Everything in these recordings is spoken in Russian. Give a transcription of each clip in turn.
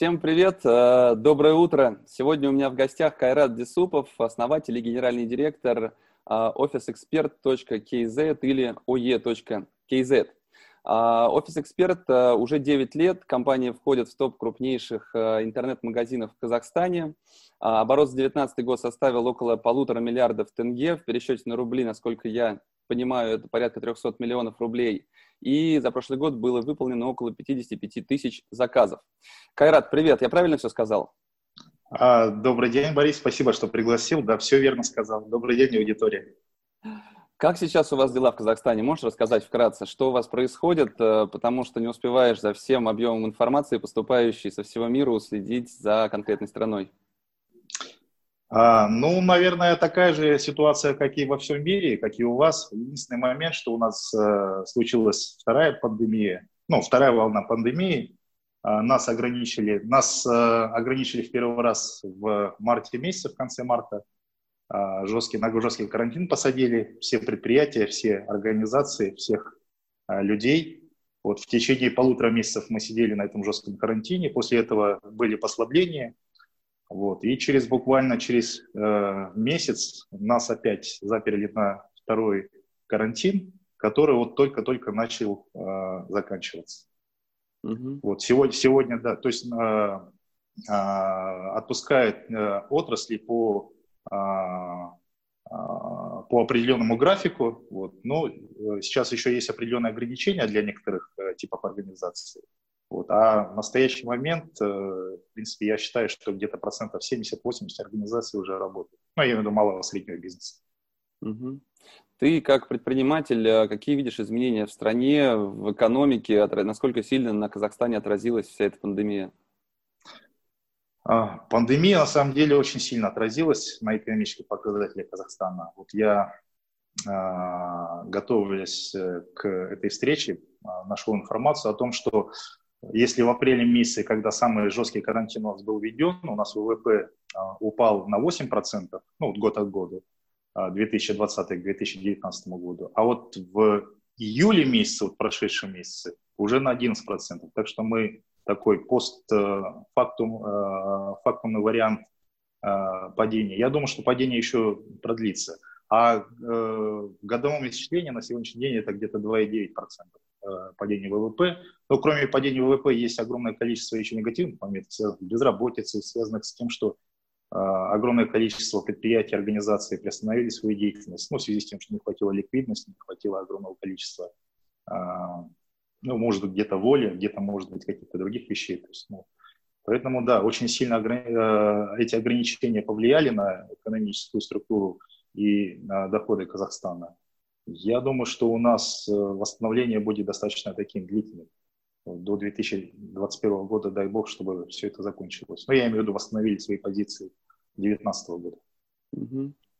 Всем привет, э, доброе утро. Сегодня у меня в гостях Кайрат Десупов, основатель и генеральный директор э, officeexpert.kz или oe.kz. Офис Эксперт э, уже 9 лет, компания входит в топ крупнейших интернет-магазинов в Казахстане. Оборот за 2019 год составил около полутора миллиардов тенге, в пересчете на рубли, насколько я понимаю, это порядка 300 миллионов рублей – и за прошлый год было выполнено около 55 тысяч заказов. Кайрат, привет, я правильно все сказал? А, добрый день, Борис, спасибо, что пригласил. Да, все верно сказал. Добрый день, аудитория. Как сейчас у вас дела в Казахстане? Можешь рассказать вкратце, что у вас происходит, э, потому что не успеваешь за всем объемом информации, поступающей со всего мира, следить за конкретной страной? А, ну, наверное, такая же ситуация, как и во всем мире, как и у вас. Единственный момент, что у нас э, случилась вторая пандемия, ну, вторая волна пандемии, э, нас ограничили, нас э, ограничили в первый раз в марте месяце, в конце марта, э, жесткий, на жесткий карантин посадили. Все предприятия, все организации, всех э, людей. Вот в течение полутора месяцев мы сидели на этом жестком карантине, после этого были послабления – вот. И через буквально через э, месяц нас опять заперли на второй карантин, который вот только-только начал э, заканчиваться. Угу. Вот сегодня, сегодня, да, то есть э, э, отпускают э, отрасли по, э, э, по определенному графику. Вот. Но э, сейчас еще есть определенные ограничения для некоторых э, типов организаций. Вот. А в настоящий момент, э, в принципе, я считаю, что где-то процентов 70-80 организаций уже работают. Ну, я имею в виду малого среднего бизнеса. Угу. Ты как предприниматель, э, какие видишь изменения в стране, в экономике, насколько сильно на Казахстане отразилась вся эта пандемия? А, пандемия на самом деле очень сильно отразилась на экономических показателях Казахстана. Вот я, а, готовясь э, к этой встрече, а, нашел информацию о том, что если в апреле месяце, когда самый жесткий карантин у нас был введен, у нас ВВП а, упал на 8%, ну, год от года, 2020 к 2019 году, а вот в июле месяце, вот прошедшем месяце, уже на 11%. Так что мы такой постфактум, э, фактумный вариант падения. Я думаю, что падение еще продлится. А э, годовом исчислении на сегодняшний день это где-то 2,9%. Э, падения ВВП. Но кроме падения ВВП есть огромное количество еще негативных моментов, связанных с безработицей, связанных с тем, что э, огромное количество предприятий, организаций приостановили свою деятельность, ну, в связи с тем, что не хватило ликвидности, не хватило огромного количества, э, ну, может быть, где-то воли, где-то, может быть, каких-то других вещей. То есть, ну, поэтому, да, очень сильно ограни- эти ограничения повлияли на экономическую структуру и на доходы Казахстана. Я думаю, что у нас э, восстановление будет достаточно таким длительным. До 2021 года, дай бог, чтобы все это закончилось. Но я имею в виду, восстановили свои позиции 2019 года.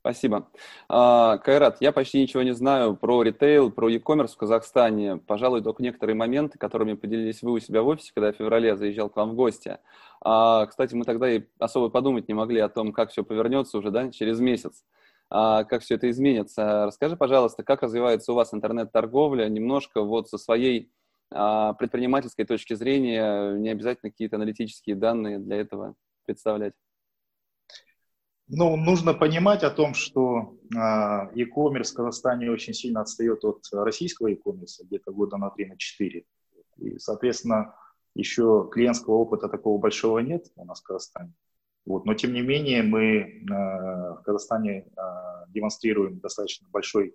Спасибо. А, Кайрат, я почти ничего не знаю про ритейл, про e-commerce в Казахстане. Пожалуй, только некоторые моменты, которыми поделились вы у себя в офисе, когда в феврале заезжал к вам в гости. А, кстати, мы тогда и особо подумать не могли о том, как все повернется уже да, через месяц. Как все это изменится. Расскажи, пожалуйста, как развивается у вас интернет-торговля, немножко вот со своей а, предпринимательской точки зрения, не обязательно какие-то аналитические данные для этого представлять. Ну, нужно понимать о том, что э, e-commerce в Казахстане очень сильно отстает от российского e-commerce, где-то года на 3 на 4. И, соответственно, еще клиентского опыта такого большого нет у нас в Казахстане. Вот. Но тем не менее мы э, в Казахстане э, демонстрируем достаточно большой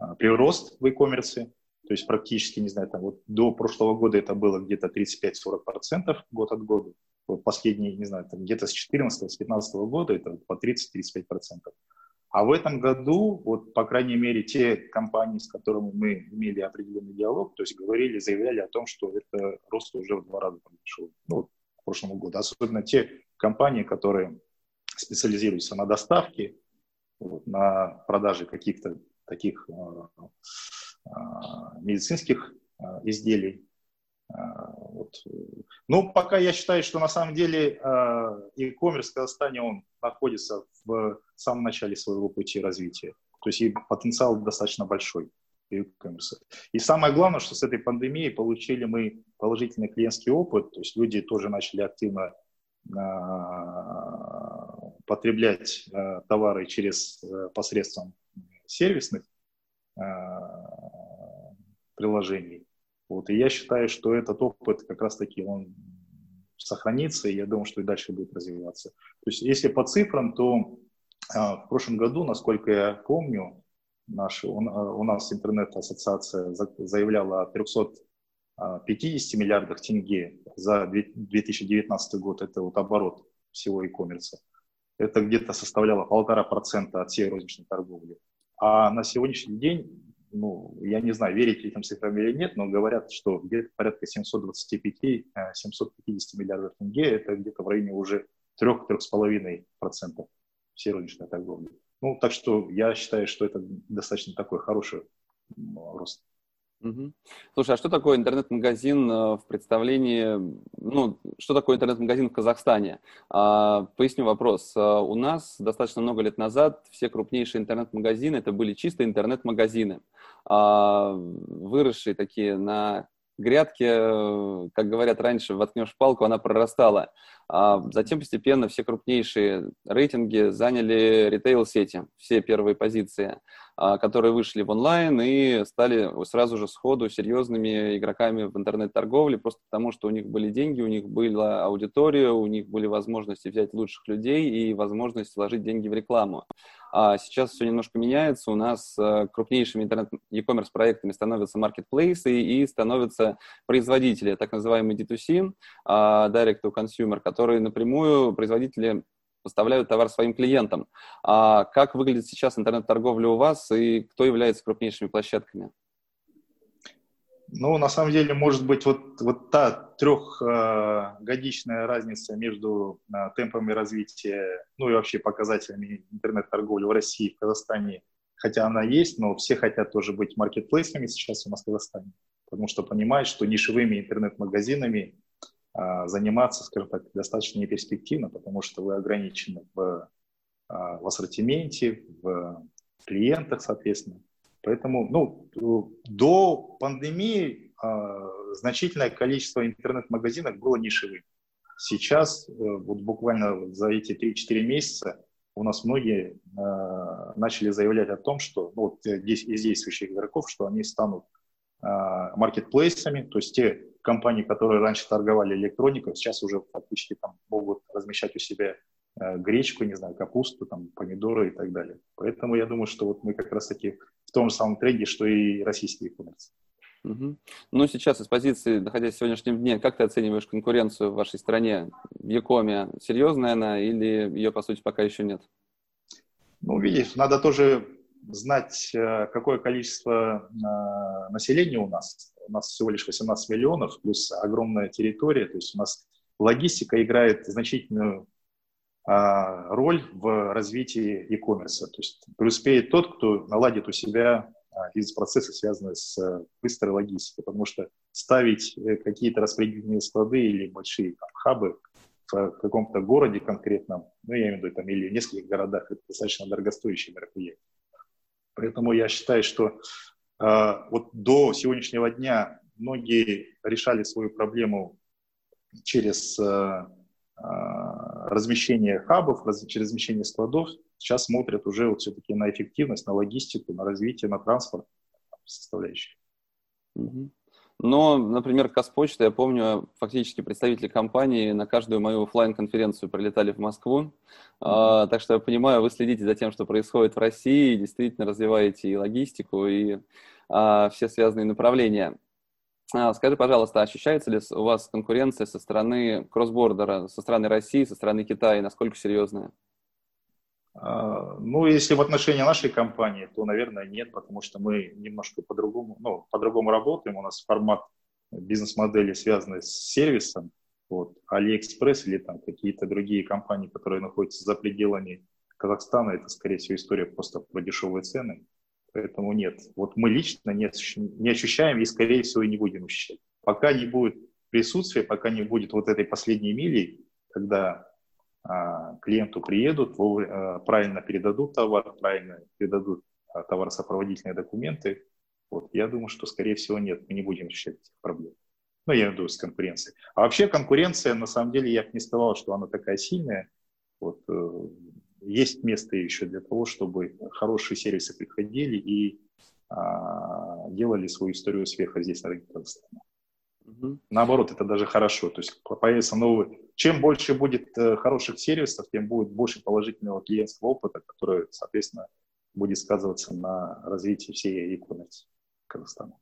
э, прирост в e-commerce. То есть практически, не знаю, там вот до прошлого года это было где-то 35-40% год от года. Вот последние, не знаю, там где-то с 14 с 15 года это по 30-35%. А в этом году, вот, по крайней мере, те компании, с которыми мы имели определенный диалог, то есть говорили, заявляли о том, что это рост уже в два раза произошел ну, к прошлому году. Особенно те компании, которые специализируются на доставке, вот, на продаже каких-то таких э, э, медицинских э, изделий. Вот. Ну, пока я считаю, что на самом деле e-commerce в Казахстане, он находится в самом начале своего пути развития. То есть и потенциал достаточно большой e-commerce. И самое главное, что с этой пандемией получили мы положительный клиентский опыт, то есть люди тоже начали активно а, потреблять а, товары через э, посредством сервисных а, приложений. Вот. И я считаю, что этот опыт как раз-таки он сохранится, и я думаю, что и дальше будет развиваться. То есть если по цифрам, то в прошлом году, насколько я помню, наш, у, э, у нас интернет-ассоциация заявляла о 300 а, 50 миллиардах тенге за 2019 год, это вот оборот всего e-commerce, это где-то составляло полтора процента от всей розничной торговли. А на сегодняшний день, ну, я не знаю, верить этим цифрам или нет, но говорят, что где-то порядка 725-750 э, миллиардов тенге, это где-то в районе уже 3-3,5% всей розничной торговли. Ну, так что я считаю, что это достаточно такой хороший рост. Угу. Слушай, а что такое интернет-магазин э, в представлении, ну, что такое интернет-магазин в Казахстане? А, поясню вопрос. А, у нас достаточно много лет назад все крупнейшие интернет-магазины, это были чисто интернет-магазины, а, выросшие такие на грядке, э, как говорят раньше, воткнешь палку, она прорастала. А затем постепенно все крупнейшие рейтинги заняли ритейл-сети, все первые позиции. А, которые вышли в онлайн и стали сразу же сходу серьезными игроками в интернет-торговле, просто потому что у них были деньги, у них была аудитория, у них были возможности взять лучших людей и возможность вложить деньги в рекламу. А сейчас все немножко меняется. У нас э, крупнейшими интернет-e-commerce проектами становятся маркетплейсы и становятся производители, так называемые D2C, а, Direct to Consumer, которые напрямую производители поставляют товар своим клиентам. А как выглядит сейчас интернет-торговля у вас и кто является крупнейшими площадками? Ну, на самом деле, может быть, вот, вот та трехгодичная разница между а, темпами развития, ну и вообще показателями интернет-торговли в России и в Казахстане, хотя она есть, но все хотят тоже быть маркетплейсами сейчас у нас в Казахстане, потому что понимают, что нишевыми интернет-магазинами заниматься, скажем так, достаточно неперспективно, потому что вы ограничены в, а, в ассортименте, в клиентах, соответственно. Поэтому ну, до пандемии э, значительное количество интернет-магазинов было нишевым. Сейчас, э, вот буквально за эти 3-4 месяца, у нас многие э, начали заявлять о том, что ну, вот здесь, из действующих игроков, что они станут э, маркетплейсами, то есть те компании, которые раньше торговали электроникой, сейчас уже фактически там могут размещать у себя э, гречку, не знаю, капусту, там, помидоры и так далее. Поэтому я думаю, что вот мы как раз-таки в том же самом тренде, что и российский e-commerce. Угу. Ну, сейчас из позиции, находясь в сегодняшнем дне, как ты оцениваешь конкуренцию в вашей стране? В Якоме серьезная она или ее, по сути, пока еще нет? Ну, видишь, надо тоже знать, э, какое количество э, населения у нас у нас всего лишь 18 миллионов, плюс огромная территория, то есть у нас логистика играет значительную а, роль в развитии e-commerce. То есть преуспеет тот, кто наладит у себя а, бизнес-процессы, связанные с а, быстрой логистикой, потому что ставить э, какие-то распределительные склады или большие там, хабы в каком-то городе конкретном, ну, я имею в виду, там, или в нескольких городах, это достаточно дорогостоящее мероприятие. Поэтому я считаю, что а, вот до сегодняшнего дня многие решали свою проблему через а, а, размещение хабов, через размещение складов. Сейчас смотрят уже вот все-таки на эффективность, на логистику, на развитие, на транспорт составляющие. Но, например, Казпочта, я помню, фактически представители компании на каждую мою офлайн конференцию прилетали в Москву. Mm-hmm. Так что я понимаю, вы следите за тем, что происходит в России, действительно развиваете и логистику, и а, все связанные направления. А, скажи, пожалуйста, ощущается ли у вас конкуренция со стороны кроссбордера, со стороны России, со стороны Китая, насколько серьезная? А, ну, если в отношении нашей компании, то, наверное, нет, потому что мы немножко по-другому, ну, по-другому работаем. У нас формат бизнес-модели связаны с сервисом. Вот. Алиэкспресс или там какие-то другие компании, которые находятся за пределами Казахстана, это, скорее всего, история просто про дешевые цены. Поэтому нет. Вот мы лично не, не ощущаем и, скорее всего, и не будем ощущать. Пока не будет присутствия, пока не будет вот этой последней мили, когда клиенту приедут, а, правильно передадут товар, правильно передадут а, товаросопроводительные документы, вот, я думаю, что, скорее всего, нет, мы не будем решать этих проблем. Ну, я имею с конкуренцией. А вообще конкуренция, на самом деле, я бы не сказал, что она такая сильная. Вот, э, есть место еще для того, чтобы хорошие сервисы приходили и а, делали свою историю успеха здесь, на рынке Казахстана. Угу. Наоборот, это даже хорошо. То есть появится новый... Чем больше будет э, хороших сервисов, тем будет больше положительного клиентского опыта, который, соответственно, будет сказываться на развитии всей e-commerce Казахстана.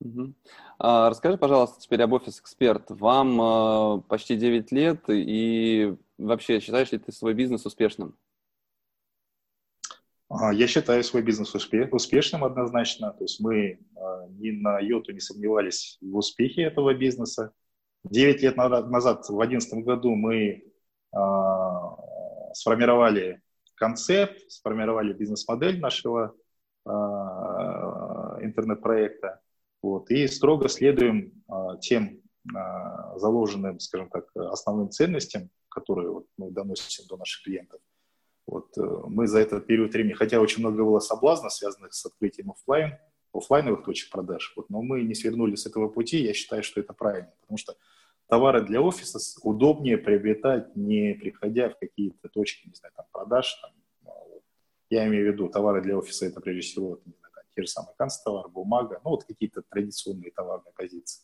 Угу. А, расскажи, пожалуйста, теперь об Office Expert. Вам э, почти 9 лет, и вообще считаешь ли ты свой бизнес успешным? А, я считаю свой бизнес успешным однозначно. То есть мы а, ни на йоту не сомневались в успехе этого бизнеса. Девять лет назад, в 2011 году, мы а, сформировали концепт, сформировали бизнес-модель нашего интернет-проекта. Вот, и строго следуем тем заложенным, скажем так, основным ценностям, которые мы доносим до наших клиентов. Вот, э, мы за этот период времени, хотя очень много было соблазна, связанных с открытием офлайн, офлайновых точек продаж, вот, но мы не свернули с этого пути, я считаю, что это правильно, потому что товары для офиса удобнее приобретать, не приходя в какие-то точки, не знаю, там, продаж. Там, ну, я имею в виду товары для офиса, это прежде всего не знаю, там, те же самые канцтовар, бумага, ну вот какие-то традиционные товарные позиции.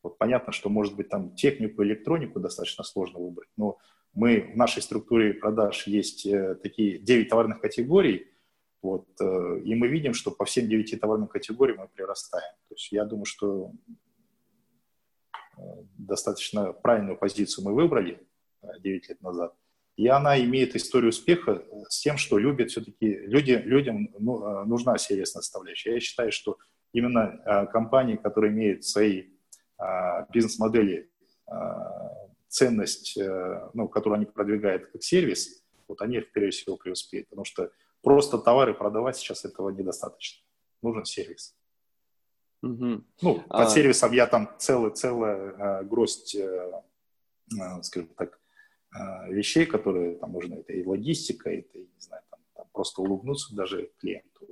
Вот понятно, что, может быть, там технику, электронику достаточно сложно выбрать, но мы в нашей структуре продаж есть э, такие 9 товарных категорий, вот, э, и мы видим, что по всем 9 товарным категориям мы прирастаем. То есть я думаю, что э, достаточно правильную позицию мы выбрали 9 лет назад. И она имеет историю успеха с тем, что любят все-таки люди, людям ну, нужна сервисная составляющая. Я считаю, что именно компании, которые имеют свои бизнес-модели ценность, э, ну, которую они продвигают как сервис, вот они, прежде всего, преуспеют. Потому что просто товары продавать сейчас этого недостаточно. Нужен сервис. Угу. Ну, под а... сервисом я там целый, целая э, гроздь, э, э, скажем так, э, вещей, которые там нужны. Это и логистика, это, не знаю, там, там просто улыбнуться даже клиенту,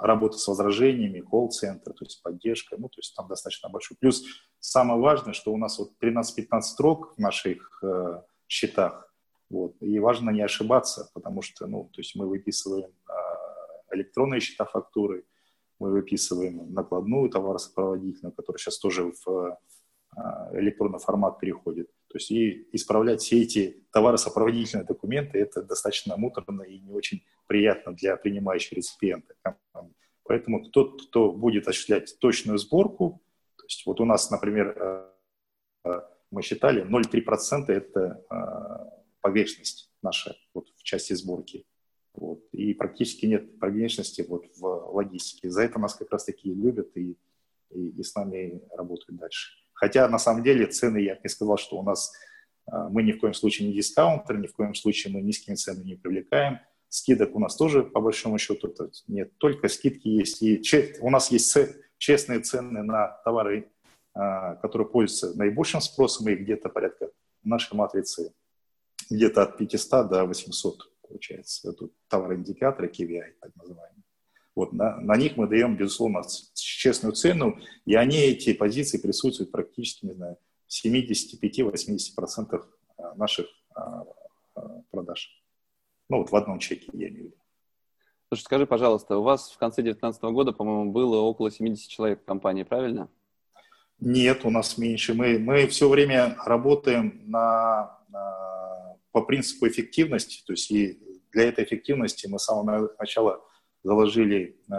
работа с возражениями, колл-центр, то есть поддержка, ну, то есть там достаточно большой. Плюс самое важное, что у нас вот 13-15 строк в наших э, счетах, вот, и важно не ошибаться, потому что, ну, то есть мы выписываем э, электронные счета фактуры, мы выписываем накладную товаросопроводительную, которая сейчас тоже в э, электронный формат переходит. То есть и исправлять все эти товаросопроводительные документы, это достаточно муторно и не очень приятно для принимающих реципиента. Поэтому тот, кто будет осуществлять точную сборку, то есть вот у нас, например, э, э, мы считали 0,3% это э, погрешность наша вот, в части сборки. Вот. И практически нет погрешности вот, в логистике. За это нас как раз таки любят и, и, и с нами работают дальше. Хотя на самом деле цены, я бы не сказал, что у нас мы ни в коем случае не дискаунтер, ни в коем случае мы низкими ценами не привлекаем. Скидок у нас тоже, по большому счету, нет. Только скидки есть. И у нас есть честные цены на товары, а, которые пользуются наибольшим спросом, и где-то порядка нашей матрицы где-то от 500 до 800 получается. Это товароиндикаторы KVI, так называемые. Вот на, на них мы даем, безусловно, честную цену, и они, эти позиции присутствуют практически, не знаю, в 75-80% а, наших а, продаж. Ну, вот в одном чеке, я имею в виду. Слушай, скажи, пожалуйста, у вас в конце 2019 года, по-моему, было около 70 человек в компании, правильно? Нет, у нас меньше. Мы, мы все время работаем на, на, по принципу эффективности. То есть и для этой эффективности мы с самого начала заложили э,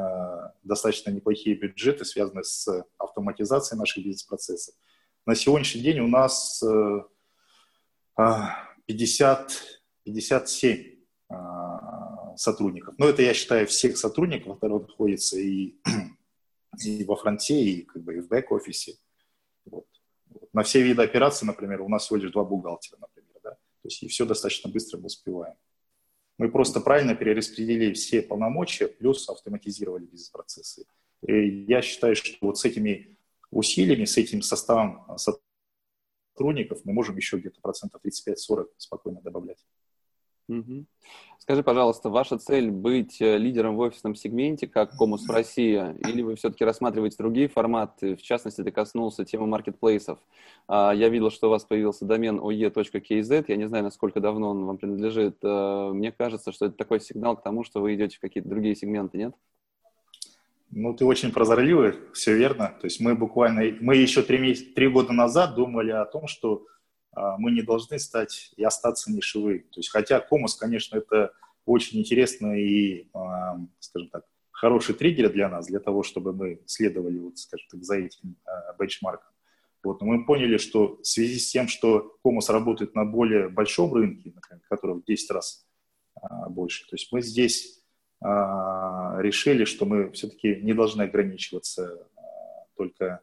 достаточно неплохие бюджеты, связанные с автоматизацией наших бизнес-процессов. На сегодняшний день у нас э, 50, 57 э, сотрудников. Но это я считаю всех сотрудников, которые находятся и, и во фронте, и как бы и в бэк-офисе. Вот. На все виды операций, например, у нас всего лишь два бухгалтера, например, да? То есть и все достаточно быстро мы успеваем. Мы просто правильно перераспределили все полномочия, плюс автоматизировали бизнес-процессы. И я считаю, что вот с этими усилиями, с этим составом сотрудников мы можем еще где-то процентов 35-40 спокойно добавлять. Скажи, пожалуйста, ваша цель быть э, лидером в офисном сегменте, как Комус в России, или вы все-таки рассматриваете другие форматы? В частности, ты коснулся темы маркетплейсов. А, я видел, что у вас появился домен oe.kz. Я не знаю, насколько давно он вам принадлежит. Э, мне кажется, что это такой сигнал к тому, что вы идете в какие-то другие сегменты, нет? Ну, ты очень прозорливый, все верно. То есть мы буквально, мы еще три, три года назад думали о том, что мы не должны стать и остаться нишевой. То есть, хотя Комус, конечно, это очень интересно и, а, скажем так, хороший триггер для нас, для того, чтобы мы следовали, вот, скажем так, за этим а, бенчмарком. Вот, но мы поняли, что в связи с тем, что Комус работает на более большом рынке, например, который в 10 раз больше, то есть мы здесь решили, что мы все-таки не должны ограничиваться только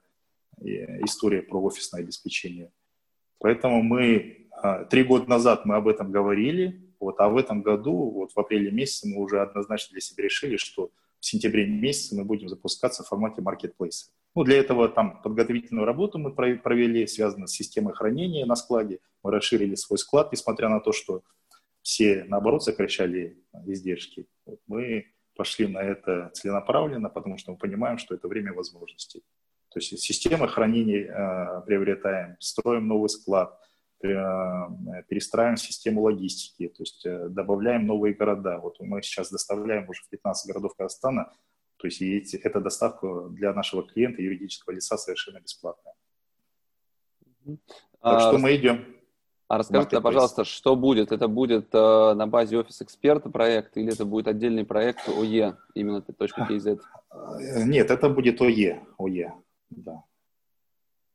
историей про офисное обеспечение Поэтому мы а, три года назад мы об этом говорили, вот, а в этом году, вот в апреле месяце мы уже однозначно для себя решили, что в сентябре месяце мы будем запускаться в формате маркетплейса. Ну, для этого там подготовительную работу мы провели, связанную с системой хранения на складе. Мы расширили свой склад, несмотря на то, что все, наоборот, сокращали издержки. Вот мы пошли на это целенаправленно, потому что мы понимаем, что это время возможностей. То есть системы хранения э, приобретаем, строим новый склад, э, перестраиваем систему логистики, то есть э, добавляем новые города. Вот мы сейчас доставляем уже в 15 городов Казахстана, то есть и эти, эта доставка для нашего клиента, юридического лица, совершенно бесплатная. Так что мы идем. А расскажите, пожалуйста, что будет? Это будет э, на базе офис эксперта проект или это будет отдельный проект ОЕ, именно .kz? Нет, это будет ОЕ. ОЕ да.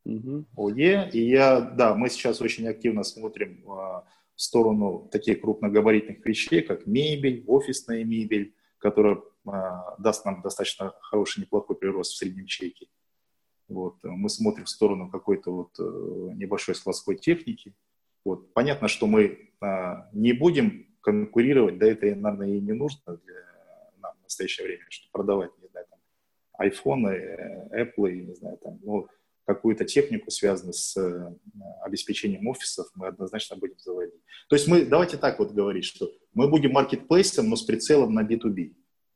Угу. ОЕ. И я, да, мы сейчас очень активно смотрим а, в сторону таких крупногабаритных вещей, как мебель, офисная мебель, которая а, даст нам достаточно хороший, неплохой прирост в среднем чеке. Вот. Мы смотрим в сторону какой-то вот э, небольшой складской техники. Вот. Понятно, что мы а, не будем конкурировать, да это, наверное, и не нужно для нам в настоящее время, что продавать iPhone, Apple, не знаю, там, ну, какую-то технику, связанную с э, обеспечением офисов, мы однозначно будем заводить. То есть мы, давайте так вот говорить, что мы будем маркетплейсом, но с прицелом на B2B,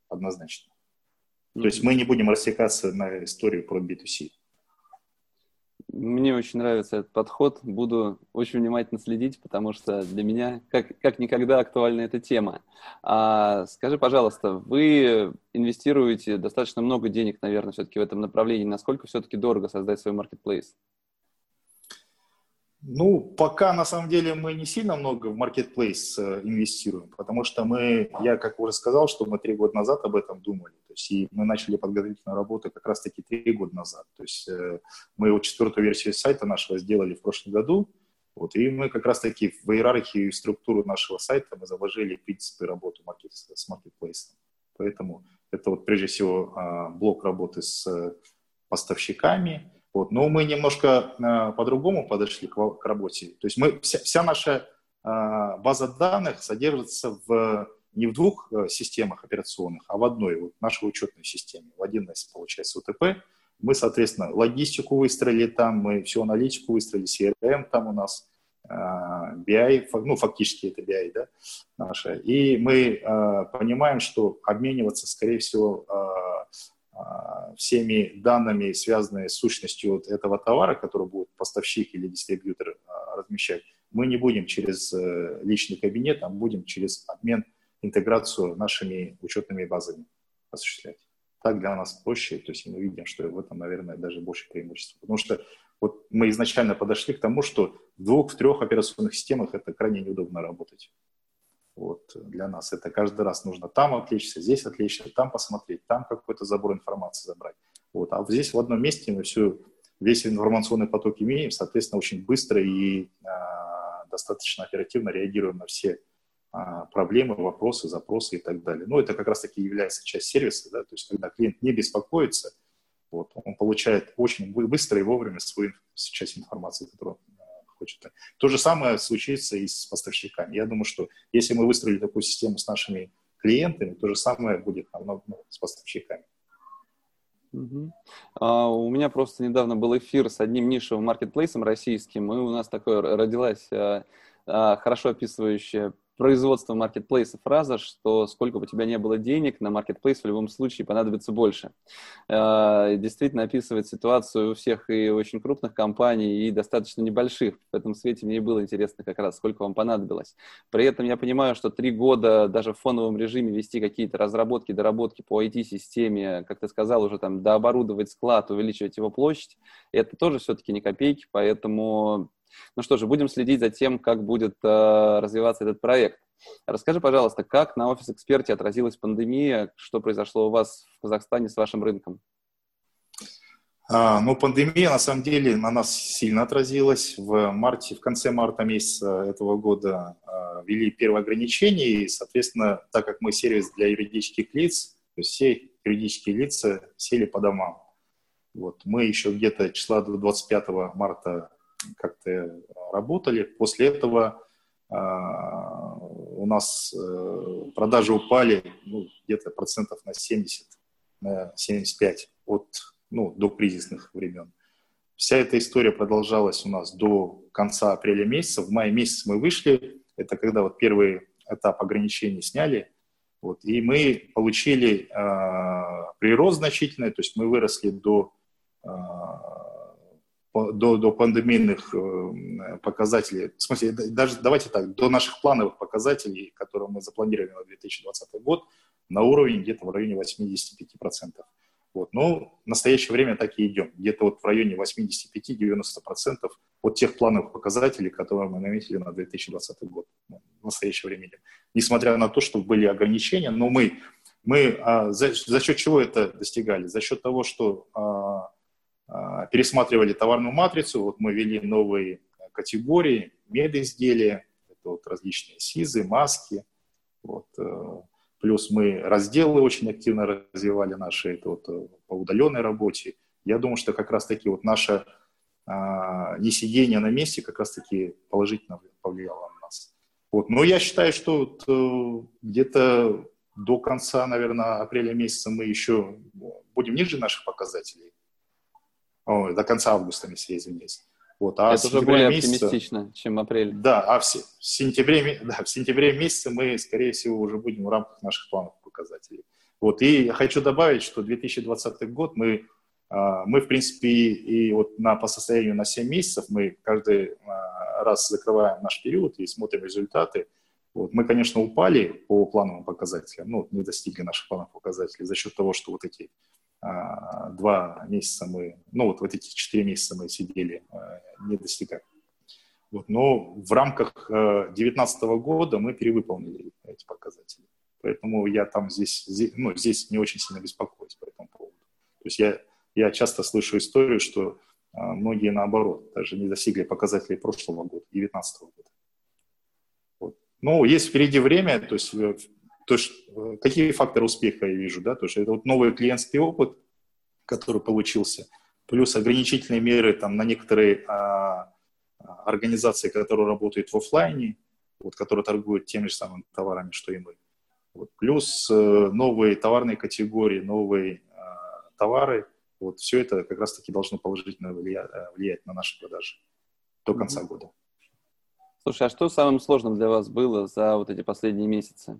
однозначно. Mm-hmm. То есть мы не будем рассекаться на историю про B2C. Мне очень нравится этот подход. Буду очень внимательно следить, потому что для меня как, как никогда актуальна эта тема. А, скажи, пожалуйста, вы инвестируете достаточно много денег, наверное, все-таки в этом направлении. Насколько все-таки дорого создать свой маркетплейс? Ну, пока на самом деле мы не сильно много в маркетплейс э, инвестируем, потому что мы, я как уже сказал, что мы три года назад об этом думали. То есть и мы начали подготовительную работу как раз-таки три года назад. То есть э, мы вот четвертую версию сайта нашего сделали в прошлом году, вот, и мы как раз-таки в иерархию и структуру нашего сайта мы заложили принципы работы маркет, с маркетплейсом. Поэтому это вот прежде всего а, блок работы с э, поставщиками, вот. Но мы немножко э, по-другому подошли к, к работе. То есть мы, вся, вся наша э, база данных содержится в, не в двух э, системах операционных, а в одной, вот нашей учетной системе. В 1С, получается, УТП. Мы, соответственно, логистику выстроили там, мы всю аналитику выстроили, CRM там у нас, BI, ну, фактически это BI, да, наша. И мы э, понимаем, что обмениваться, скорее всего, э, всеми данными, связанными с сущностью вот этого товара, который будет поставщик или дистрибьютор а, размещать, мы не будем через э, личный кабинет, а будем через обмен, интеграцию нашими учетными базами осуществлять. Так для нас проще, то есть мы видим, что в этом, наверное, даже больше преимуществ. Потому что вот мы изначально подошли к тому, что в двух, в трех операционных системах это крайне неудобно работать. Вот, для нас это каждый раз нужно там отвлечься, здесь отвлечься, там посмотреть, там какой-то забор информации забрать. Вот, а здесь в одном месте мы всю, весь информационный поток имеем, соответственно, очень быстро и а, достаточно оперативно реагируем на все а, проблемы, вопросы, запросы и так далее. Ну, это как раз-таки является часть сервиса, да, то есть когда клиент не беспокоится, вот, он получает очень быстро и вовремя свою часть информации, которую он хочет. То же самое случится и с поставщиками. Я думаю, что если мы выстроили такую систему с нашими клиентами, то же самое будет ну, с поставщиками. Угу. А, у меня просто недавно был эфир с одним нишевым маркетплейсом российским, и у нас такое родилась а, а, хорошо описывающая производства маркетплейса фраза, что сколько бы у тебя не было денег, на маркетплейс в любом случае понадобится больше. Э, действительно описывает ситуацию у всех и очень крупных компаний, и достаточно небольших. В этом свете мне было интересно как раз, сколько вам понадобилось. При этом я понимаю, что три года даже в фоновом режиме вести какие-то разработки, доработки по IT-системе, как ты сказал, уже там дооборудовать склад, увеличивать его площадь, это тоже все-таки не копейки, поэтому ну что же, будем следить за тем, как будет э, развиваться этот проект. Расскажи, пожалуйста, как на офис-эксперте отразилась пандемия, что произошло у вас в Казахстане с вашим рынком? А, ну, пандемия, на самом деле, на нас сильно отразилась. В марте, в конце марта месяца этого года а, ввели первые ограничения, и, соответственно, так как мы сервис для юридических лиц, то все юридические лица сели по домам. Вот. Мы еще где-то числа до 25 марта как-то работали. После этого а, у нас э, продажи упали ну, где-то процентов на 70, на 75 от ну, до кризисных времен. Вся эта история продолжалась у нас до конца апреля месяца. В мае месяце мы вышли. Это когда вот первый этап ограничений сняли. Вот, и мы получили э, прирост значительный, то есть мы выросли до э, до, до пандемийных э, показателей, в смысле, даже давайте так, до наших плановых показателей, которые мы запланировали на 2020 год, на уровень где-то в районе 85%. Вот. Но в настоящее время так и идем. Где-то вот в районе 85-90% от тех плановых показателей, которые мы наметили на 2020 год. Ну, в настоящее время идем. Несмотря на то, что были ограничения, но мы, мы а, за, за счет чего это достигали? За счет того, что а, пересматривали товарную матрицу, вот мы ввели новые категории, медизделия, это вот различные СИЗы, маски, вот, э, плюс мы разделы очень активно развивали наши, это вот э, по удаленной работе. Я думаю, что как раз-таки вот наше а, несидение на месте как раз-таки положительно повлияло на нас. Вот. Но я считаю, что вот, э, где-то до конца, наверное, апреля месяца мы еще будем ниже наших показателей о, до конца августа, если я извиняюсь. Вот, а Это уже более месяца, оптимистично, чем апрель. Да, а в, в, сентябре, да, в сентябре месяце мы, скорее всего, уже будем в рамках наших планов показателей. Вот, и я хочу добавить, что 2020 год мы, а, мы в принципе, и, и вот на, по состоянию на 7 месяцев мы каждый а, раз закрываем наш период и смотрим результаты. Вот, мы, конечно, упали по плановым показателям, ну, не достигли наших плановых показателей за счет того, что вот эти два месяца мы, ну вот, вот эти четыре месяца мы сидели, а, не достигали. Вот, но в рамках 2019 а, года мы перевыполнили эти показатели. Поэтому я там здесь, здесь, ну, здесь не очень сильно беспокоюсь по этому поводу. То есть я, я часто слышу историю, что а, многие наоборот даже не достигли показателей прошлого года, 2019 года. Вот. Но есть впереди время, то есть э, то есть э, какие факторы успеха я вижу, да, то есть это вот новый клиентский опыт, который получился, плюс ограничительные меры там на некоторые а, организации, которые работают в офлайне, вот, которые торгуют теми же самыми товарами, что и мы. Вот, плюс э, новые товарные категории, новые а, товары, вот все это как раз-таки должно положительно влиять, э, влиять на наши продажи до конца mm-hmm. года. Слушай, а что самым сложным для вас было за вот эти последние месяцы?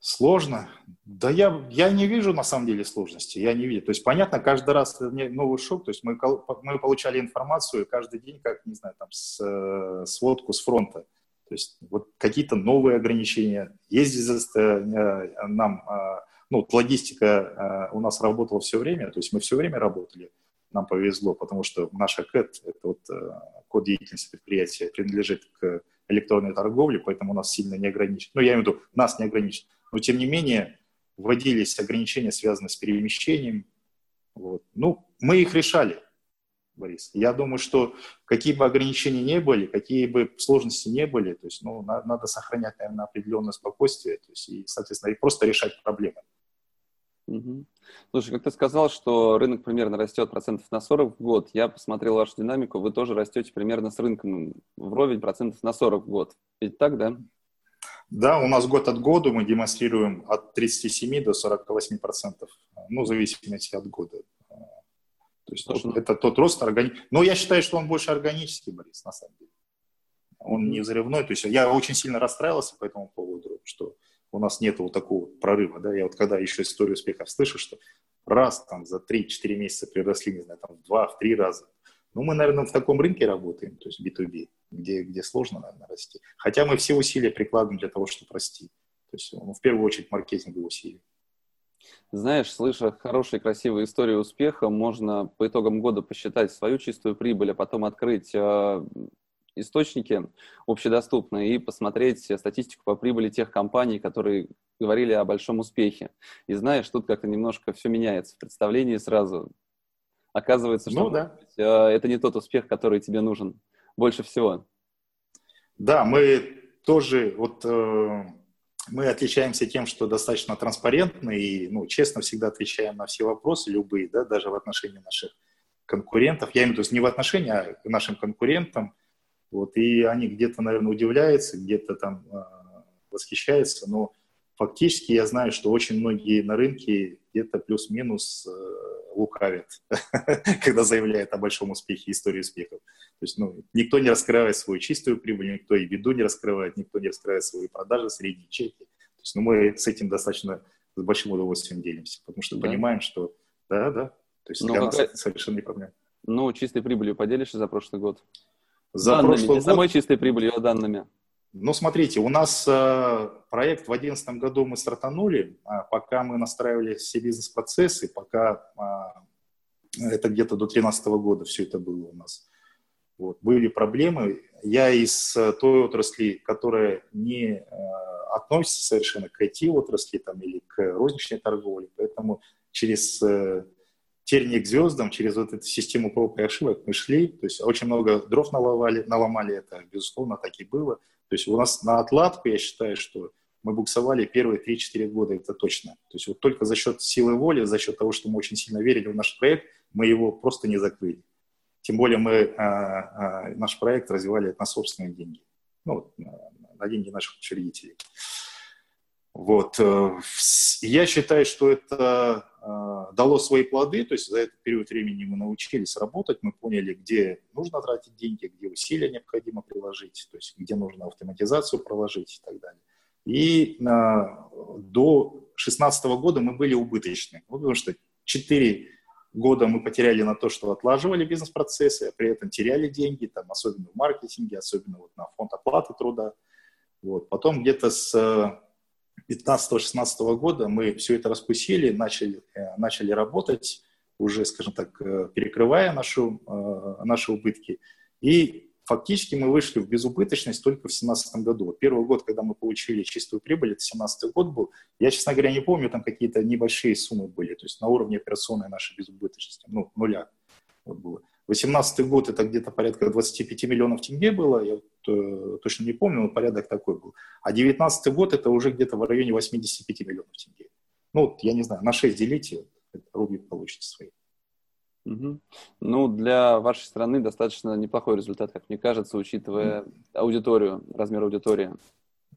Сложно? Да я, я не вижу на самом деле сложности, я не вижу. То есть, понятно, каждый раз новый шок, то есть мы, мы получали информацию каждый день, как, не знаю, там, с, э, сводку с фронта. То есть вот какие-то новые ограничения. Ездить э, нам, э, ну, логистика у нас работала все время, то есть мы все время работали, нам повезло, потому что наша КЭТ, это вот код деятельности предприятия, принадлежит к электронной торговле, поэтому нас сильно не ограничено. Ну, я имею в виду, нас не ограничено но тем не менее вводились ограничения, связанные с перемещением. Вот. Ну, мы их решали. Борис. Я думаю, что какие бы ограничения не были, какие бы сложности не были, то есть, ну, надо, надо сохранять, наверное, определенное спокойствие, то есть, и, соответственно, и просто решать проблемы. Угу. Слушай, как ты сказал, что рынок примерно растет процентов на 40 в год, я посмотрел вашу динамику, вы тоже растете примерно с рынком вровень процентов на 40 в год. Ведь так, да? Да, у нас год от года мы демонстрируем от 37 до 48 процентов, ну, в зависимости от года. То есть тот, это тот рост органи... Но я считаю, что он больше органический, Борис, на самом деле. Он не взрывной. То есть я очень сильно расстраивался по этому поводу, что у нас нет вот такого прорыва. Да? Я вот когда еще историю успехов слышу, что раз там за 3-4 месяца приросли, не знаю, там в 2 в 3 раза. Ну, мы, наверное, в таком рынке работаем, то есть B2B, где, где сложно, наверное, расти. Хотя мы все усилия прикладываем для того, чтобы расти. То есть, ну, в первую очередь, маркетинговые усилия. Знаешь, слыша хорошие, красивые истории успеха, можно по итогам года посчитать свою чистую прибыль, а потом открыть э, источники общедоступные и посмотреть статистику по прибыли тех компаний, которые говорили о большом успехе. И знаешь, тут как-то немножко все меняется в представлении сразу. Оказывается, что ну, да. э, это не тот успех, который тебе нужен больше всего. Да, мы тоже вот э, мы отличаемся тем, что достаточно транспарентны и ну, честно всегда отвечаем на все вопросы, любые, да, даже в отношении наших конкурентов. Я имею в виду не в отношении, а к нашим конкурентам. Вот, и они где-то, наверное, удивляются, где-то там э, восхищаются, но фактически я знаю, что очень многие на рынке где-то плюс-минус э, лукавят, когда заявляют о большом успехе, истории успехов. То есть ну, никто не раскрывает свою чистую прибыль, никто и виду не раскрывает, никто не раскрывает свои продажи, средние чеки. То есть ну, мы с этим достаточно с большим удовольствием делимся, потому что да. понимаем, что да, да, то есть ну, для какая... нас это совершенно не проблема. Ну, чистой прибылью поделишься за прошлый год? За данными, прошлый не год... самой чистой прибылью, а данными. Ну, смотрите, у нас э, проект в 2011 году мы стартанули, а пока мы настраивали все бизнес-процессы, пока э, это где-то до 2013 года все это было у нас. Вот. Были проблемы. Я из э, той отрасли, которая не э, относится совершенно к IT-отрасли там, или к розничной торговле, поэтому через тернии к звездам, через вот эту систему проб и ошибок мы шли, то есть очень много дров наломали, наломали это, безусловно, так и было. То есть у нас на отладку, я считаю, что мы буксовали первые 3-4 года, это точно. То есть вот только за счет силы воли, за счет того, что мы очень сильно верили в наш проект, мы его просто не закрыли. Тем более мы а, а, наш проект развивали на собственные деньги, ну, на, на деньги наших учредителей. Вот. Э, я считаю, что это э, дало свои плоды, то есть за этот период времени мы научились работать, мы поняли, где нужно тратить деньги, где усилия необходимо приложить, то есть где нужно автоматизацию проложить и так далее. И э, до 2016 года мы были убыточны, ну, потому что 4 года мы потеряли на то, что отлаживали бизнес-процессы, а при этом теряли деньги, там, особенно в маркетинге, особенно вот на фонд оплаты труда. Вот. Потом где-то с 15-16 года мы все это распустили, начали, э, начали работать, уже, скажем так, э, перекрывая нашу, э, наши убытки. И фактически мы вышли в безубыточность только в 2017 году. Первый год, когда мы получили чистую прибыль, это 2017 год был. Я, честно говоря, не помню, там какие-то небольшие суммы были, то есть на уровне операционной нашей безубыточности, ну, нуля вот было. 2018 год это где-то порядка 25 миллионов тенге было, я вот, э, точно не помню, но порядок такой был. А 2019 год это уже где-то в районе 85 миллионов тенге. Ну, вот, я не знаю, на 6 делите, рубли получите свои. Угу. Ну, для вашей страны достаточно неплохой результат, как мне кажется, учитывая аудиторию, размер аудитории.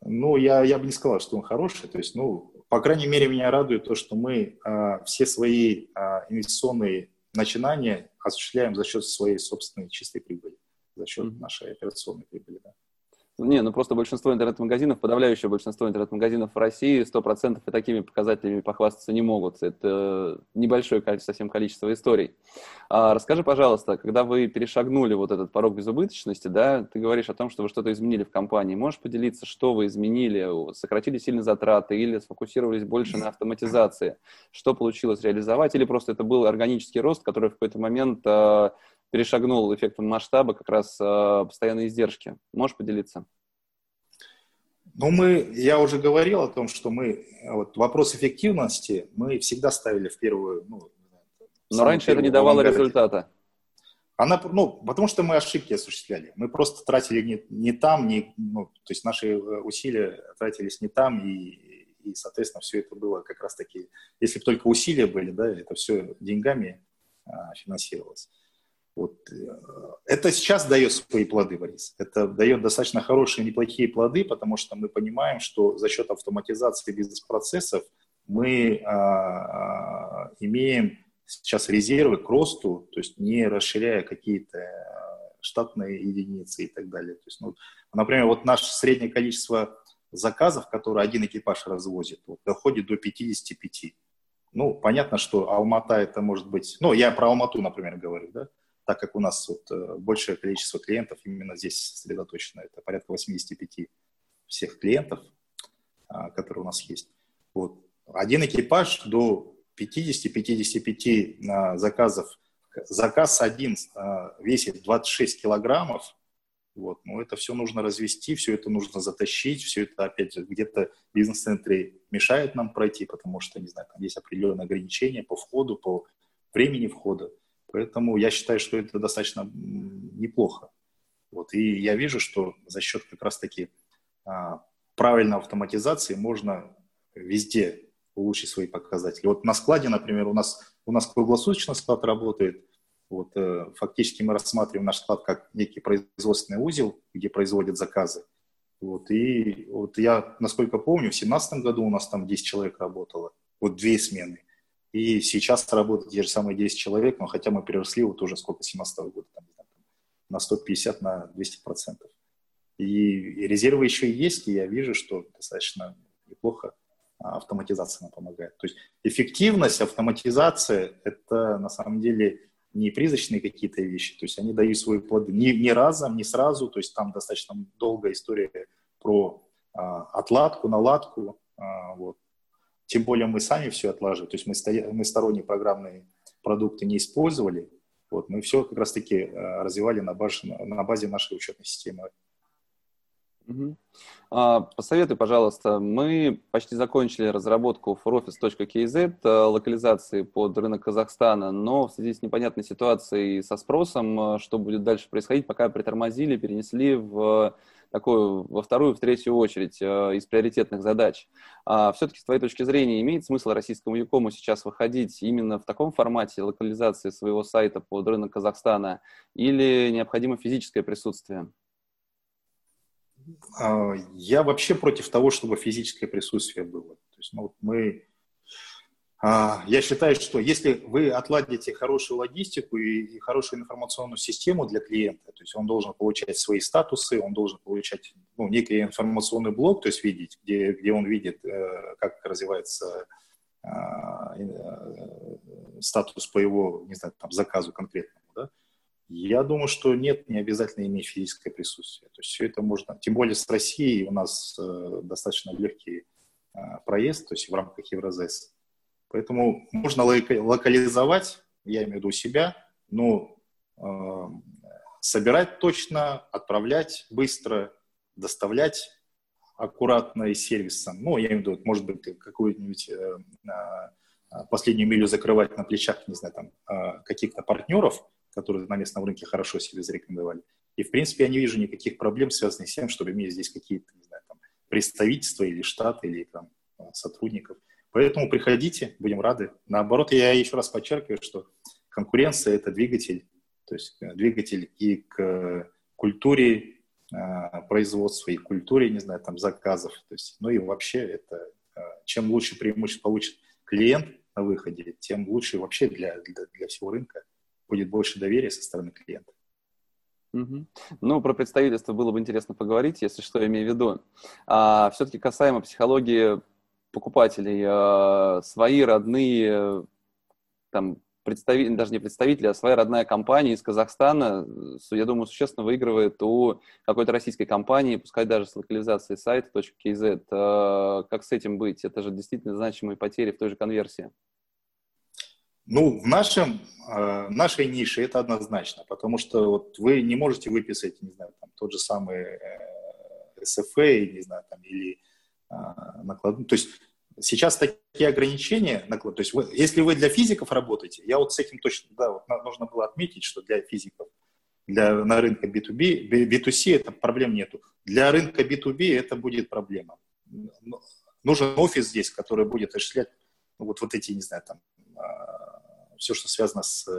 Ну, я, я бы не сказал, что он хороший. То есть, ну, по крайней мере, меня радует то, что мы э, все свои э, инвестиционные начинания осуществляем за счет своей собственной чистой прибыли, за счет mm-hmm. нашей операционной прибыли. Да. Не, ну просто большинство интернет-магазинов, подавляющее большинство интернет-магазинов в России 100% и такими показателями похвастаться не могут. Это небольшое совсем количество историй. А, расскажи, пожалуйста, когда вы перешагнули вот этот порог безубыточности, да, ты говоришь о том, что вы что-то изменили в компании. Можешь поделиться, что вы изменили? Сократили сильно затраты или сфокусировались больше на автоматизации? Что получилось реализовать? Или просто это был органический рост, который в какой-то момент а, перешагнул эффектом масштаба как раз э, постоянные издержки. Можешь поделиться? Ну, мы, я уже говорил о том, что мы, вот вопрос эффективности мы всегда ставили в первую, ну, но раньше это не давало результата. Она, ну, потому что мы ошибки осуществляли. Мы просто тратили не, не там, не, ну, то есть наши э, усилия тратились не там, и, и, соответственно, все это было как раз-таки, если бы только усилия были, да, это все деньгами а, финансировалось. Вот. Э, это сейчас дает свои плоды, Борис. Это дает достаточно хорошие, неплохие плоды, потому что мы понимаем, что за счет автоматизации бизнес-процессов мы а, а, имеем сейчас резервы к росту, то есть не расширяя какие-то э, штатные единицы и так далее. То есть, ну, например, вот наше среднее количество заказов, которые один экипаж развозит, вот, доходит до 55. Ну, понятно, что Алмата это может быть... Ну, я про Алмату, например, говорю, да, так как у нас вот э, большее количество клиентов именно здесь сосредоточено. Это порядка 85 всех клиентов, а, которые у нас есть. Вот. Один экипаж до 50-55 заказов. Заказ один а, весит 26 килограммов. Вот. Но это все нужно развести, все это нужно затащить, все это, опять же, где-то бизнес-центры мешают нам пройти, потому что, не знаю, там есть определенные ограничения по входу, по времени входа. Поэтому я считаю, что это достаточно неплохо. Вот. И я вижу, что за счет как раз-таки а, правильной автоматизации можно везде улучшить свои показатели. Вот на складе, например, у нас, у нас круглосуточно склад работает. Вот, э, фактически мы рассматриваем наш склад как некий производственный узел, где производят заказы. Вот, и вот я, насколько помню, в 2017 году у нас там 10 человек работало, вот две смены. И сейчас работают те же самые 10 человек, но хотя мы переросли вот уже сколько, 17 года, там, на 150, на 200 процентов. И, и резервы еще есть, и я вижу, что достаточно неплохо а, автоматизация нам помогает. То есть эффективность, автоматизация – это на самом деле не призрачные какие-то вещи, то есть они дают свои плоды не, не разом, не сразу, то есть там достаточно долгая история про а, отладку, наладку, а, вот. Тем более мы сами все отлаживаем, то есть мы, стоя, мы сторонние программные продукты не использовали, вот, мы все как раз-таки а, развивали на, базе, на базе нашей учетной системы. Угу. А, посоветуй, пожалуйста, мы почти закончили разработку foroffice.kz э, локализации под рынок Казахстана, но в связи с непонятной ситуацией со спросом, э, что будет дальше происходить, пока притормозили, перенесли в такую, во вторую, в третью очередь э, из приоритетных задач. А все-таки, с твоей точки зрения, имеет смысл российскому Юкому сейчас выходить именно в таком формате локализации своего сайта под рынок Казахстана или необходимо физическое присутствие? А, я вообще против того, чтобы физическое присутствие было. То есть, ну, вот мы, я считаю, что если вы отладите хорошую логистику и, хорошую информационную систему для клиента, то есть он должен получать свои статусы, он должен получать ну, некий информационный блок, то есть видеть, где, где он видит, э, как развивается а, э, статус по его, не знаю, там, заказу конкретному, да, я думаю, что нет, не обязательно иметь физическое присутствие. То есть все это можно, тем более с Россией у нас э, достаточно легкий э, проезд, то есть в рамках Евразес. Поэтому можно локализовать, я имею в виду себя, но э, собирать точно, отправлять быстро, доставлять аккуратно и сервисом. Ну, я имею в виду, может быть, какую-нибудь э, э, последнюю милю закрывать на плечах, не знаю, там, э, каких-то партнеров, которые на местном рынке хорошо себя зарекомендовали. И, в принципе, я не вижу никаких проблем, связанных с тем, чтобы иметь здесь какие-то, не знаю, там, представительства или штаты, или там, сотрудников. Поэтому приходите, будем рады. Наоборот, я еще раз подчеркиваю, что конкуренция – это двигатель, то есть э, двигатель и к культуре э, производства, и культуре, не знаю, там, заказов. То есть, ну и вообще это э, чем лучше преимущество получит клиент на выходе, тем лучше вообще для, для, для всего рынка будет больше доверия со стороны клиента. Угу. Ну, про представительство было бы интересно поговорить, если что, имею в виду. А, все-таки касаемо психологии покупателей, а, свои родные, там, представители, даже не представители, а своя родная компания из Казахстана, я думаю, существенно выигрывает у какой-то российской компании, пускай даже с локализацией сайта .kz. А, как с этим быть? Это же действительно значимые потери в той же конверсии. Ну, в нашем, э, нашей нише это однозначно, потому что вот вы не можете выписать, не знаю, там, тот же самый э, SFA, не знаю, там, или э, накладной. То есть Сейчас такие ограничения, то есть вы, если вы для физиков работаете, я вот с этим точно, да, вот нужно было отметить, что для физиков, для, на рынке B2B, B2C это проблем нету. Для рынка B2B это будет проблема. Нужен офис здесь, который будет осуществлять ну, вот, вот эти, не знаю, там, а, все, что связано с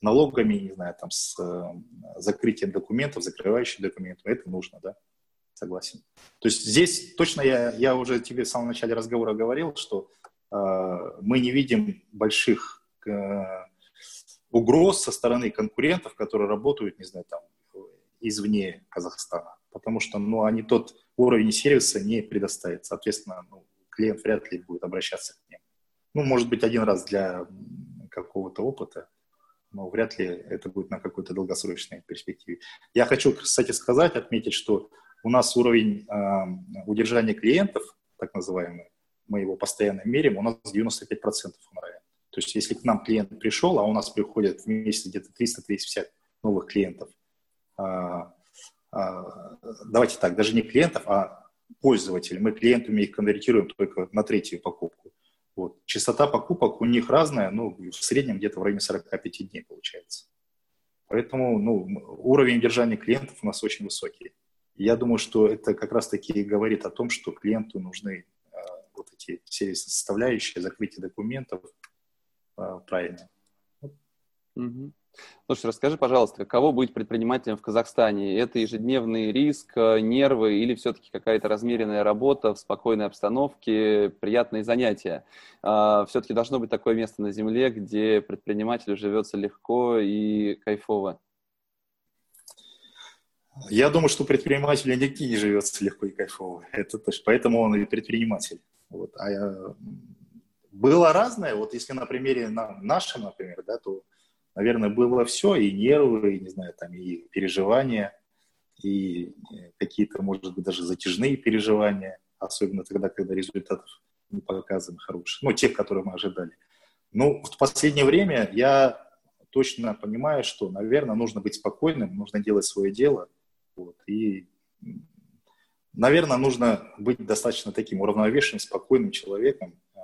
налогами, не знаю, там, с закрытием документов, закрывающих документов, это нужно, да согласен. То есть здесь точно я, я уже тебе в самом начале разговора говорил, что э, мы не видим больших э, угроз со стороны конкурентов, которые работают, не знаю, там, извне Казахстана. Потому что ну, они тот уровень сервиса не предоставят. Соответственно, ну, клиент вряд ли будет обращаться к ним. Ну, может быть, один раз для какого-то опыта, но вряд ли это будет на какой-то долгосрочной перспективе. Я хочу, кстати, сказать, отметить, что у нас уровень э, удержания клиентов, так называемый, мы его постоянно меряем, у нас 95% умирает. То есть если к нам клиент пришел, а у нас приходят в месяц где-то 300-350 новых клиентов, а, а, давайте так, даже не клиентов, а пользователей. Мы клиентами их конвертируем только на третью покупку. Вот. Частота покупок у них разная, ну, в среднем где-то в районе 45 дней получается. Поэтому ну, уровень держания клиентов у нас очень высокий. Я думаю, что это как раз-таки говорит о том, что клиенту нужны э, вот эти сервисные составляющие, закрытие документов э, правильно. Угу. Слушай, расскажи, пожалуйста, каково быть предпринимателем в Казахстане? Это ежедневный риск, э, нервы или все-таки какая-то размеренная работа в спокойной обстановке, приятные занятия? А, все-таки должно быть такое место на земле, где предпринимателю живется легко и кайфово. Я думаю, что предпринимателю нигде не живется легко и кайфово. Это точно. Поэтому он и предприниматель. Вот. А я... Было разное. Вот если на примере на нашем, например, да, то, наверное, было все. И нервы, и, не знаю, там, и переживания, и какие-то, может быть, даже затяжные переживания. Особенно тогда, когда результатов не показаны хорошие. Ну, тех, которые мы ожидали. Ну, в последнее время я точно понимаю, что, наверное, нужно быть спокойным, нужно делать свое дело – вот. И, наверное, нужно быть достаточно таким уравновешенным, спокойным человеком, а,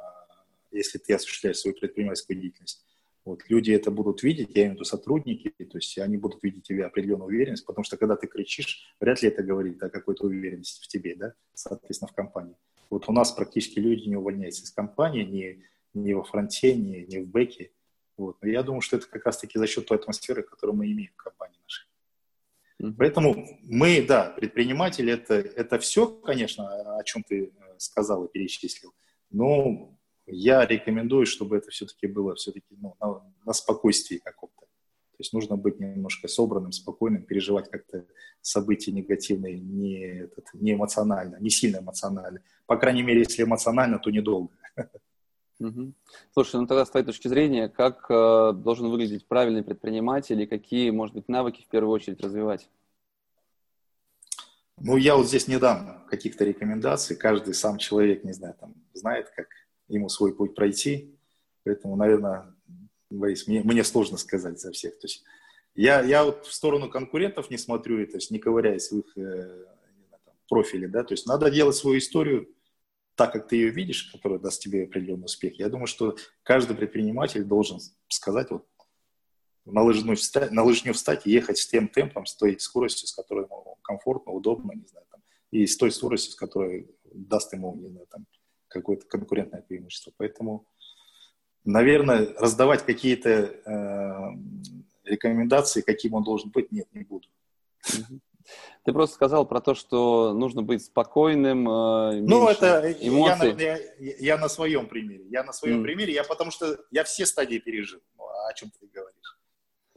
если ты осуществляешь свою предпринимательскую деятельность. Вот, люди это будут видеть, я имею в виду сотрудники, то есть они будут видеть в тебе определенную уверенность, потому что когда ты кричишь, вряд ли это говорит о какой-то уверенности в тебе, да, соответственно, в компании. Вот у нас практически люди не увольняются из компании, ни, ни во фронте, ни, ни в бэке. Вот. Но я думаю, что это как раз-таки за счет той атмосферы, которую мы имеем в компании нашей. Поэтому мы, да, предприниматели, это, это все, конечно, о чем ты э, сказал и перечислил, но я рекомендую, чтобы это все-таки было все-таки ну, на, на спокойствии каком-то. То есть нужно быть немножко собранным, спокойным, переживать как-то события негативные не, этот, не эмоционально, не сильно эмоционально. По крайней мере, если эмоционально, то недолго. Угу. Слушай, ну тогда с твоей точки зрения, как э, должен выглядеть правильный предприниматель и какие, может быть, навыки в первую очередь развивать? Ну, я вот здесь не дам каких-то рекомендаций. Каждый сам человек, не знаю, там, знает, как ему свой путь пройти. Поэтому, наверное, Борис, мне, мне сложно сказать за всех. То есть я, я вот в сторону конкурентов не смотрю, то есть не ковыряясь в их э, профиле, да, то есть надо делать свою историю, так, как ты ее видишь, которая даст тебе определенный успех, я думаю, что каждый предприниматель должен сказать, вот, на, лыжню встать, на лыжню встать и ехать с тем темпом, с той скоростью, с которой ему комфортно, удобно, не знаю, там, и с той скоростью, с которой даст ему, не знаю, там, какое-то конкурентное преимущество. Поэтому, наверное, раздавать какие-то э, рекомендации, каким он должен быть, нет, не буду. Ты просто сказал про то, что нужно быть спокойным. Э, ну, это эмоций. Я, я, я на своем примере. Я на своем mm. примере, я потому что я все стадии пережил. Ну, а о чем ты говоришь?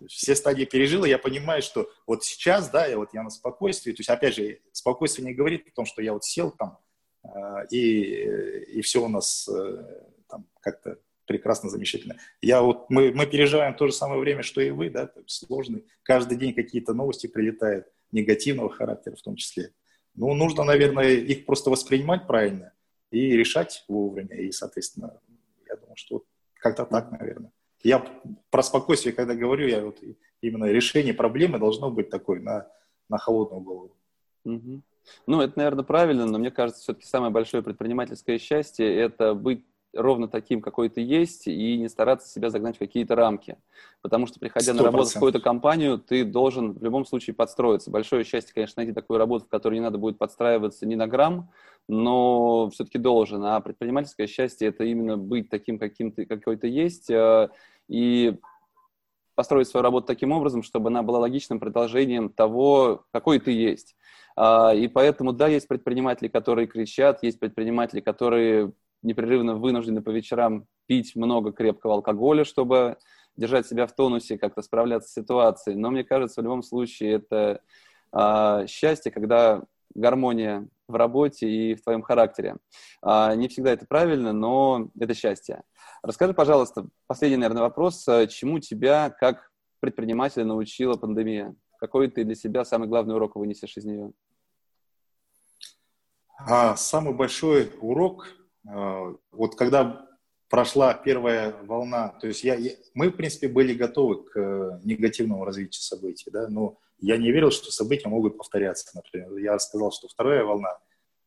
Все стадии пережил, и я понимаю, что вот сейчас, да, я вот я на спокойствии. То есть, опять же, спокойствие не говорит о том, что я вот сел там, э, и, и все у нас э, там как-то прекрасно, замечательно. Я вот, мы, мы переживаем то же самое время, что и вы, да, сложный. Каждый день какие-то новости прилетают негативного характера в том числе. Ну, нужно, наверное, их просто воспринимать правильно и решать вовремя. И, соответственно, я думаю, что как-то так, наверное. Я про спокойствие, когда говорю, я вот именно решение проблемы должно быть такое на, на холодную голову. Угу. Ну, это, наверное, правильно, но мне кажется, все-таки самое большое предпринимательское счастье – это быть ровно таким, какой ты есть, и не стараться себя загнать в какие-то рамки. Потому что, приходя 100%. на работу в какую-то компанию, ты должен в любом случае подстроиться. Большое счастье, конечно, найти такую работу, в которой не надо будет подстраиваться ни на грамм, но все-таки должен. А предпринимательское счастье – это именно быть таким, каким ты, какой ты есть, э, и построить свою работу таким образом, чтобы она была логичным продолжением того, какой ты есть. А, и поэтому, да, есть предприниматели, которые кричат, есть предприниматели, которые непрерывно вынуждены по вечерам пить много крепкого алкоголя, чтобы держать себя в тонусе, как-то справляться с ситуацией. Но мне кажется, в любом случае это э, счастье, когда гармония в работе и в твоем характере. Э, не всегда это правильно, но это счастье. Расскажи, пожалуйста, последний, наверное, вопрос. Чему тебя, как предпринимателя, научила пандемия? Какой ты для себя самый главный урок вынесешь из нее? А, самый большой урок а, вот когда прошла первая волна, то есть я, я, мы, в принципе, были готовы к э, негативному развитию событий, да, но я не верил, что события могут повторяться, например. Я сказал, что вторая волна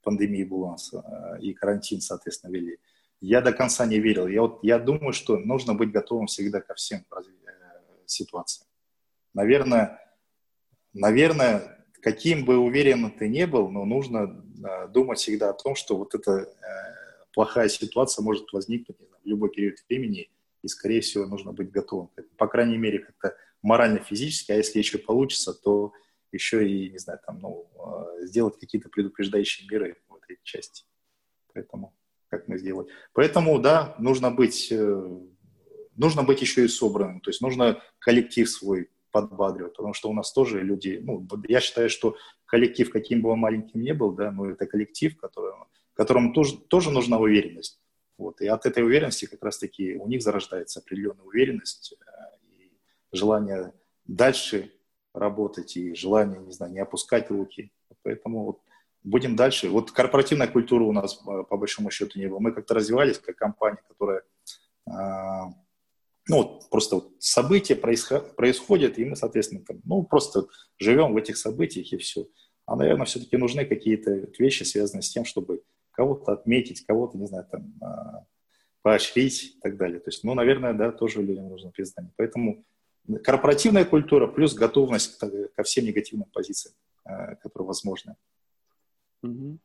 пандемии была э, и карантин, соответственно, вели. Я до конца не верил. Я, вот, я думаю, что нужно быть готовым всегда ко всем э, ситуациям. Наверное, наверное, каким бы уверенным ты не был, но нужно думать всегда о том, что вот это плохая ситуация может возникнуть в любой период времени, и, скорее всего, нужно быть готовым. По крайней мере, как-то морально-физически, а если еще получится, то еще и, не знаю, там, ну, а, сделать какие-то предупреждающие меры в этой части. Поэтому, как мы сделали. Поэтому, да, нужно быть, э, нужно быть еще и собранным, то есть нужно коллектив свой подбадривать, потому что у нас тоже люди, ну, я считаю, что коллектив, каким бы он маленьким не был, да, но это коллектив, который которым тоже, тоже нужна уверенность. Вот. И от этой уверенности как раз-таки у них зарождается определенная уверенность э, и желание дальше работать, и желание, не знаю, не опускать руки. Поэтому вот будем дальше. Вот корпоративная культура у нас по большому счету не было. Мы как-то развивались как компания, которая э, ну, вот просто вот события происход- происходят, и мы, соответственно, там, ну, просто живем в этих событиях, и все. А, наверное, все-таки нужны какие-то вещи, связанные с тем, чтобы кого-то отметить, кого-то, не знаю, там, а, поощрить и так далее. То есть, ну, наверное, да, тоже людям нужно признание. Поэтому корпоративная культура плюс готовность ко всем негативным позициям, а, которые возможны. Угу.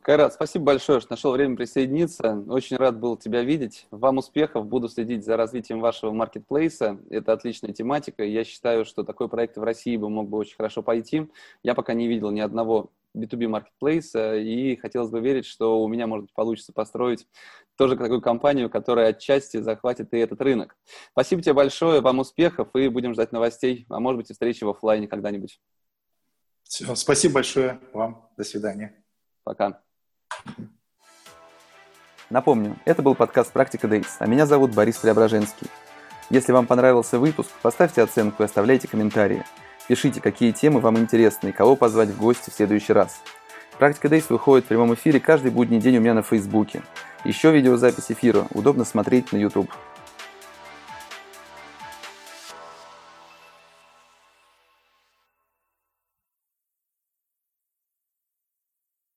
Кайрат, спасибо большое, что нашел время присоединиться. Очень рад был тебя видеть. Вам успехов. Буду следить за развитием вашего маркетплейса. Это отличная тематика. Я считаю, что такой проект в России бы мог бы очень хорошо пойти. Я пока не видел ни одного B2B маркетплейса, и хотелось бы верить, что у меня, может быть, получится построить тоже такую компанию, которая отчасти захватит и этот рынок. Спасибо тебе большое, вам успехов, и будем ждать новостей, а может быть, и встречи в офлайне когда-нибудь. Все, спасибо большое вам. До свидания. Пока. Напомню, это был подкаст «Практика Days», а меня зовут Борис Преображенский. Если вам понравился выпуск, поставьте оценку и оставляйте комментарии – Пишите, какие темы вам интересны и кого позвать в гости в следующий раз. Практика Days выходит в прямом эфире каждый будний день у меня на Фейсбуке. Еще видеозапись эфира удобно смотреть на YouTube.